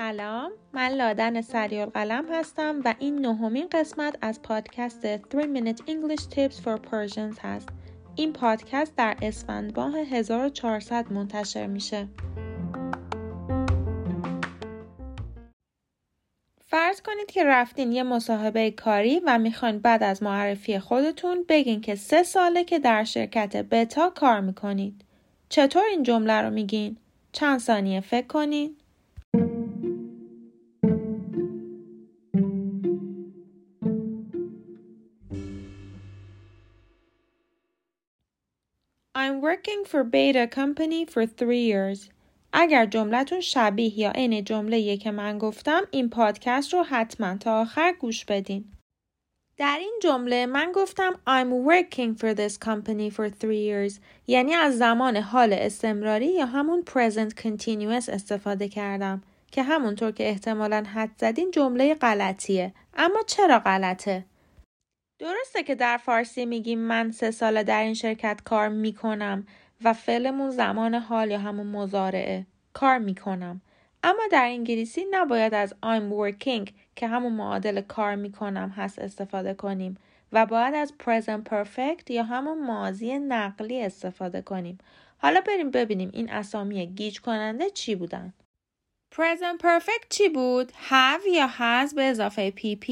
سلام من لادن سریال قلم هستم و این نهمین قسمت از پادکست 3 Minute English Tips for Persians هست این پادکست در اسفند ماه 1400 منتشر میشه فرض کنید که رفتین یه مصاحبه کاری و می‌خواین بعد از معرفی خودتون بگین که سه ساله که در شرکت بتا کار می‌کنید. چطور این جمله رو میگین؟ چند ثانیه فکر کنین؟ I'm working for Beta Company for three years. اگر جملتون شبیه یا عین جمله که من گفتم این پادکست رو حتما تا آخر گوش بدین. در این جمله من گفتم I'm working for this company for three years یعنی از زمان حال استمراری یا همون present continuous استفاده کردم که همونطور که احتمالا حد زدین جمله غلطیه اما چرا غلطه؟ درسته که در فارسی میگیم من سه ساله در این شرکت کار می‌کنم و فعلمون زمان حال یا همون مزارعه کار می‌کنم. اما در انگلیسی نباید از I'm working که همون معادل کار می‌کنم هست استفاده کنیم و باید از present perfect یا همون ماضی نقلی استفاده کنیم. حالا بریم ببینیم این اسامی گیج کننده چی بودن. Present perfect چی بود؟ have یا has به اضافه pp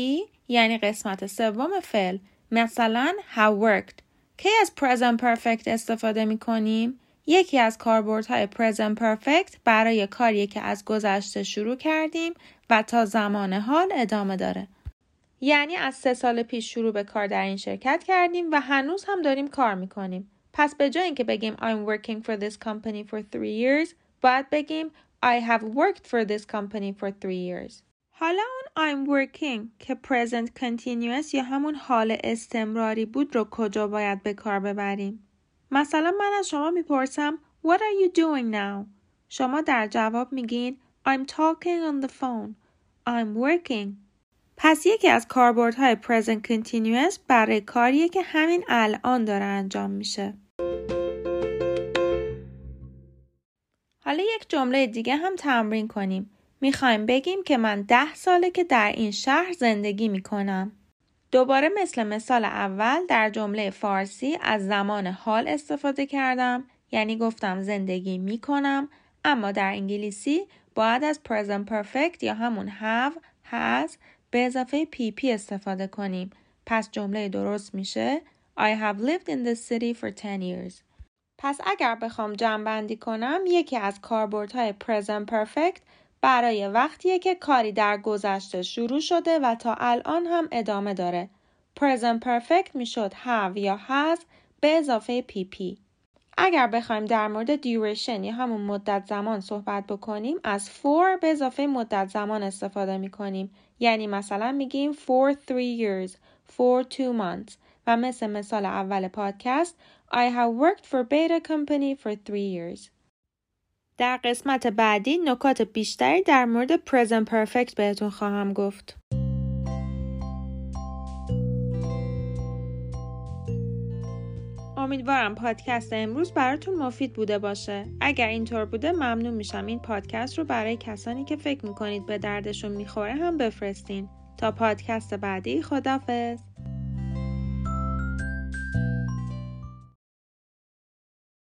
یعنی قسمت سوم فعل مثلا have worked کی از present perfect استفاده می کنیم؟ یکی از کاربردهای present perfect برای کاریه که از گذشته شروع کردیم و تا زمان حال ادامه داره. یعنی از سه سال پیش شروع به کار در این شرکت کردیم و هنوز هم داریم کار می‌کنیم. پس به جای اینکه بگیم I'm working for this company for three years باید بگیم I have worked for this company for three years. حالا اون I'm working که present continuous یا همون حال استمراری بود رو کجا باید به کار ببریم؟ مثلا من از شما می‌پرسم What are you doing now? شما در جواب میگین I'm talking on the phone. I'm working. پس یکی از کاربردهای present continuous برای کاریه که همین الان داره انجام میشه. حالا یک جمله دیگه هم تمرین کنیم. می‌خوایم بگیم که من ده ساله که در این شهر زندگی می‌کنم. دوباره مثل مثال اول در جمله فارسی از زمان حال استفاده کردم. یعنی گفتم زندگی می کنم اما در انگلیسی باید از present perfect یا همون have has به اضافه pp استفاده کنیم. پس جمله درست میشه. I have lived in this city for 10 years. پس اگر بخوام جمع بندی کنم یکی از کاربردهای present perfect برای وقتیه که کاری در گذشته شروع شده و تا الان هم ادامه داره. present perfect می‌شد have یا has به اضافه pp. اگر بخوایم در مورد duration یا همون مدت زمان صحبت بکنیم از for به اضافه مدت زمان استفاده می‌کنیم. یعنی مثلا میگیم for three years, for two months و مثل مثال اول پادکست I have worked for Beta Company for three years. در قسمت بعدی نکات بیشتری در مورد present perfect بهتون خواهم گفت. امیدوارم پادکست امروز براتون مفید بوده باشه. اگر اینطور بوده ممنون میشم این پادکست رو برای کسانی که فکر می‌کنید به دردشون می‌خوره هم بفرستین. تا پادکست بعدی خدافز.